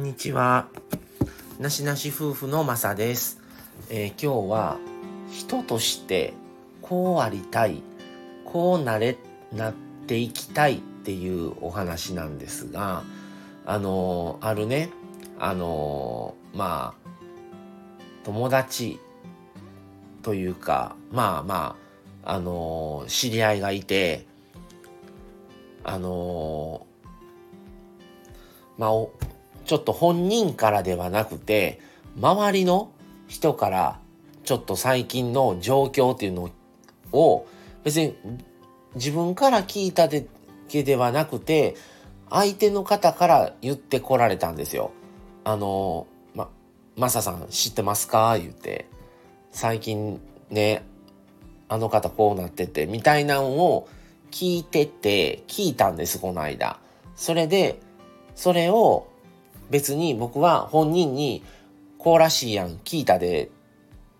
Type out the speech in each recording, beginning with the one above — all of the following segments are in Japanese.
んにちは。なしなし夫婦のまさです。えー、今日は人としてこうありたい、こうなれ、なっていきたいっていうお話なんですが、あのー、あるね、あのー、まあ、友達というか、まあまあ、あの知り合いがいて、あのまあ、ちょっと本人からではなくて、周りの人からちょっと最近の状況っていうのを別に自分から聞いただけではなくて、相手の方から言ってこられたんですよ。あの、ま、マサさん知ってますか？言って、最近ね、あの方こうなってて、みたいなのを聞いてて、聞いたんです、この間。それで、それを別に僕は本人にこうらしいやん聞いたで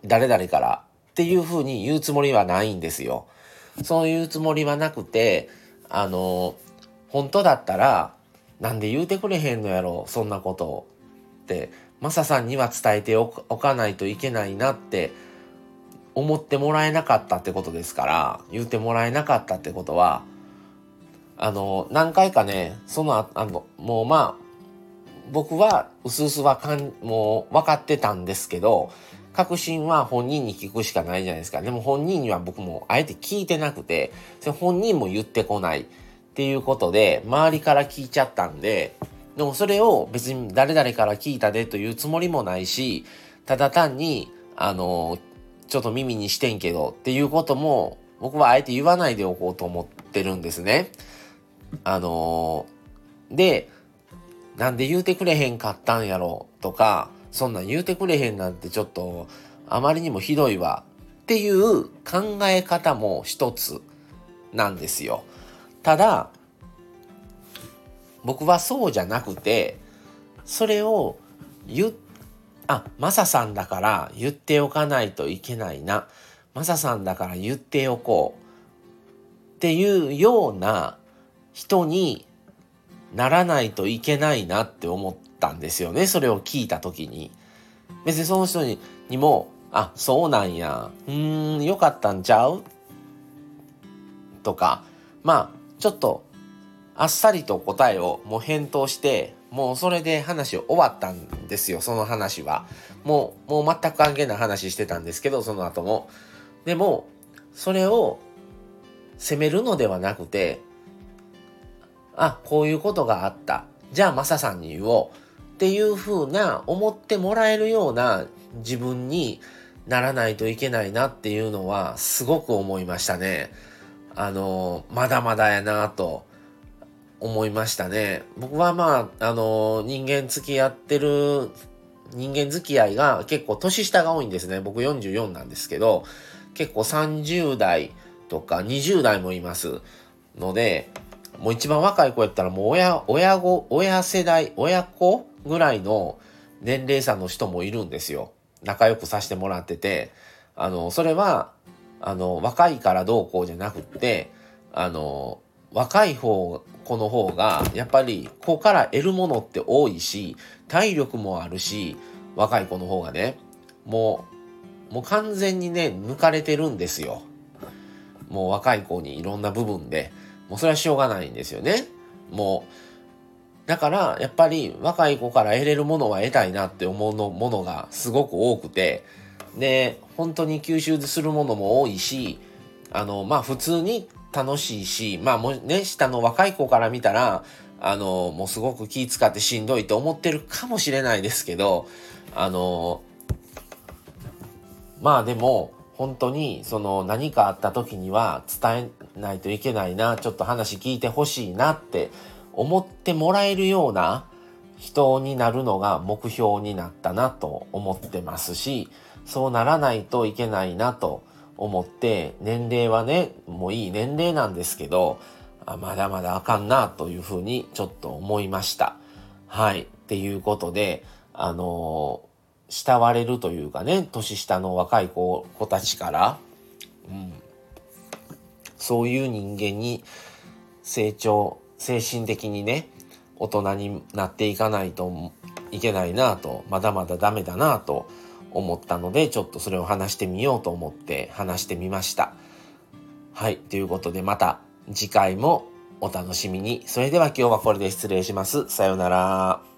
誰々からっていうふうに言うつもりはないんですよ。そういうつもりはなくてあの本当だったらなんで言うてくれへんのやろそんなことってマサさんには伝えておかないといけないなって思ってもらえなかったってことですから言うてもらえなかったってことはあの何回かねそのあのもうまあ僕は薄々わかん、もう分かってたんですけど、確信は本人に聞くしかないじゃないですか。でも本人には僕もあえて聞いてなくて、それ本人も言ってこないっていうことで、周りから聞いちゃったんで、でもそれを別に誰々から聞いたでというつもりもないし、ただ単に、あの、ちょっと耳にしてんけどっていうことも、僕はあえて言わないでおこうと思ってるんですね。あので、なんで言うてくれへんかったんやろとか、そんなん言うてくれへんなんてちょっとあまりにもひどいわっていう考え方も一つなんですよ。ただ、僕はそうじゃなくて、それを言っあ、マサさんだから言っておかないといけないな。マサさんだから言っておこう。っていうような人にならないといけないなって思ったんですよね。それを聞いた時に。別にその人ににも、あ、そうなんや。うーん、よかったんちゃう？とか、まあ、ちょっと、あっさりと答えをもう返答して、もうそれで話終わったんですよ、その話は。もう、もう全く関係ない話してたんですけど、その後も。でも、それを責めるのではなくて、あ、こういうことがあった。じゃあマサさんに言おう。っていう風な思ってもらえるような自分にならないといけないなっていうのはすごく思いましたね。あの、まだまだやなと思いましたね。僕はまあ、あの、人間付き合ってる人間付き合いが結構年下が多いんですね。僕44なんですけど、結構30代とか20代もいますので、もう一番若い子やったらもう親、親子、親世代、親子ぐらいの年齢差の人もいるんですよ。仲良くさせてもらってて。あの、それは、あの、若いからどうこうじゃなくって、あの、若い方、子の方が、やっぱり、子から得るものって多いし、体力もあるし、若い子の方がね、もう、もう完全にね、抜かれてるんですよ。もう若い子にいろんな部分で。もうそれはしょうがないんですよね。もう、だからやっぱり若い子から得れるものは得たいなって思うのものがすごく多くて、で、本当に吸収するものも多いし、あの、まあ普通に楽しいし、まあもね、下の若い子から見たら、あの、もうすごく気使ってしんどいと思ってるかもしれないですけど、あの、まあでも、本当にその何かあった時には伝えないといけないなちょっと話聞いてほしいなって思ってもらえるような人になるのが目標になったなと思ってますしそうならないといけないなと思って年齢はねもういい年齢なんですけどまだまだあかんなというふうにちょっと思いました。はい。っていうことで、あの慕われるというかね、年下の若い子子たちから、うん、そういう人間に成長、精神的にね、大人になっていかないといけないなと、まだまだダメだなと思ったので、ちょっとそれを話してみようと思って話してみました。はい。ということでまた次回もお楽しみに。それでは今日はこれで失礼します。さようなら。